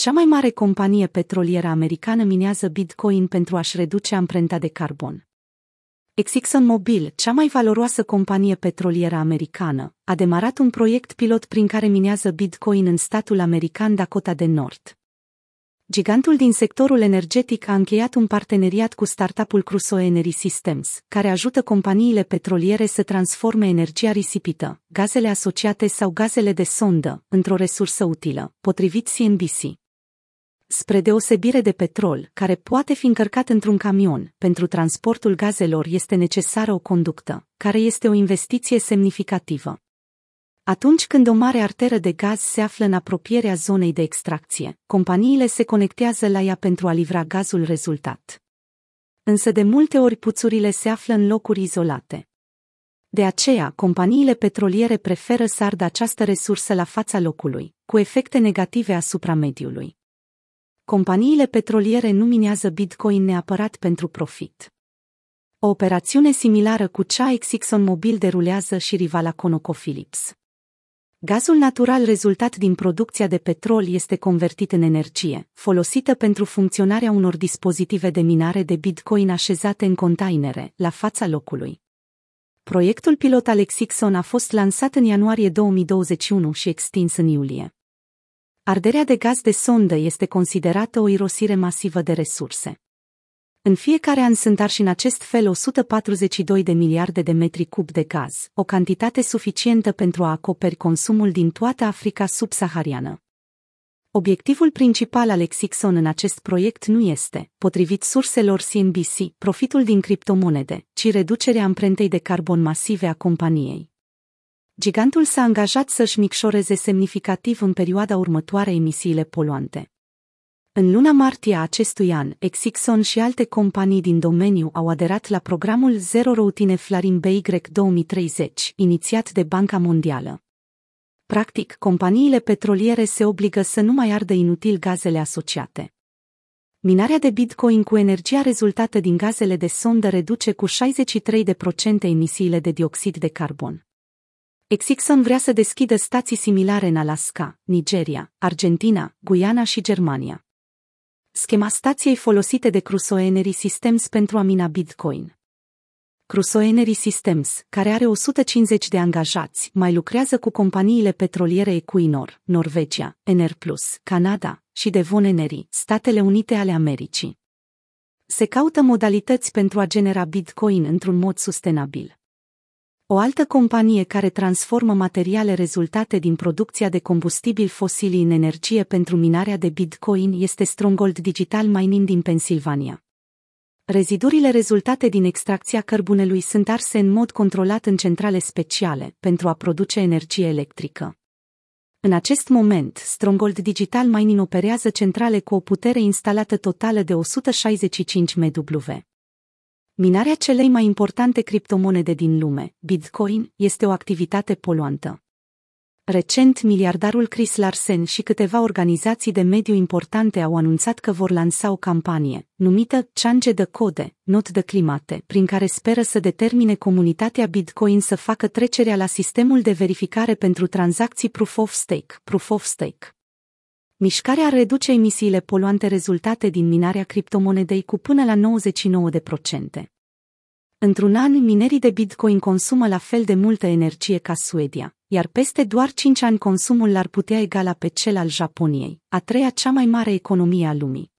cea mai mare companie petrolieră americană minează Bitcoin pentru a-și reduce amprenta de carbon. ExxonMobil, cea mai valoroasă companie petrolieră americană, a demarat un proiect pilot prin care minează Bitcoin în statul american Dakota de Nord. Gigantul din sectorul energetic a încheiat un parteneriat cu startup-ul Crusoe Energy Systems, care ajută companiile petroliere să transforme energia risipită, gazele asociate sau gazele de sondă, într-o resursă utilă, potrivit CNBC. Spre deosebire de petrol, care poate fi încărcat într-un camion, pentru transportul gazelor este necesară o conductă, care este o investiție semnificativă. Atunci când o mare arteră de gaz se află în apropierea zonei de extracție, companiile se conectează la ea pentru a livra gazul rezultat. Însă de multe ori puțurile se află în locuri izolate. De aceea, companiile petroliere preferă să ardă această resursă la fața locului, cu efecte negative asupra mediului. Companiile petroliere nu minează Bitcoin neapărat pentru profit. O operațiune similară cu cea ExxonMobil derulează și rivala ConocoPhillips. Gazul natural rezultat din producția de petrol este convertit în energie, folosită pentru funcționarea unor dispozitive de minare de bitcoin așezate în containere, la fața locului. Proiectul pilot al Exixon a fost lansat în ianuarie 2021 și extins în iulie. Arderea de gaz de sondă este considerată o irosire masivă de resurse. În fiecare an sunt arși în acest fel 142 de miliarde de metri cub de gaz, o cantitate suficientă pentru a acoperi consumul din toată Africa subsahariană. Obiectivul principal al Exixon în acest proiect nu este, potrivit surselor CNBC, profitul din criptomonede, ci reducerea amprentei de carbon masive a companiei. Gigantul s-a angajat să-și micșoreze semnificativ în perioada următoare emisiile poluante. În luna martie a acestui an, Exixon și alte companii din domeniu au aderat la programul Zero Routine Flaring BY 2030, inițiat de Banca Mondială. Practic, companiile petroliere se obligă să nu mai ardă inutil gazele asociate. Minarea de Bitcoin cu energia rezultată din gazele de sondă reduce cu 63% emisiile de dioxid de carbon. Exixon vrea să deschidă stații similare în Alaska, Nigeria, Argentina, Guyana și Germania schema stației folosite de Crusoe Energy Systems pentru a mina Bitcoin. Crusoe Energy Systems, care are 150 de angajați, mai lucrează cu companiile petroliere Equinor, Norvegia, Enerplus, Canada și Devon Energy, Statele Unite ale Americii. Se caută modalități pentru a genera Bitcoin într-un mod sustenabil. O altă companie care transformă materiale rezultate din producția de combustibili fosili în energie pentru minarea de Bitcoin este Stronghold Digital Mining din Pennsylvania. Rezidurile rezultate din extracția cărbunelui sunt arse în mod controlat în centrale speciale pentru a produce energie electrică. În acest moment, Stronghold Digital Mining operează centrale cu o putere instalată totală de 165 MW. Minarea celei mai importante criptomonede din lume, Bitcoin, este o activitate poluantă. Recent, miliardarul Chris Larsen și câteva organizații de mediu importante au anunțat că vor lansa o campanie, numită Change de Code, Not de Climate, prin care speră să determine comunitatea Bitcoin să facă trecerea la sistemul de verificare pentru tranzacții Proof of Stake, Proof of Stake. Mișcarea ar reduce emisiile poluante rezultate din minarea criptomonedei cu până la 99%. Într-un an, minerii de Bitcoin consumă la fel de multă energie ca Suedia, iar peste doar 5 ani consumul l-ar putea egala pe cel al Japoniei, a treia cea mai mare economie a lumii.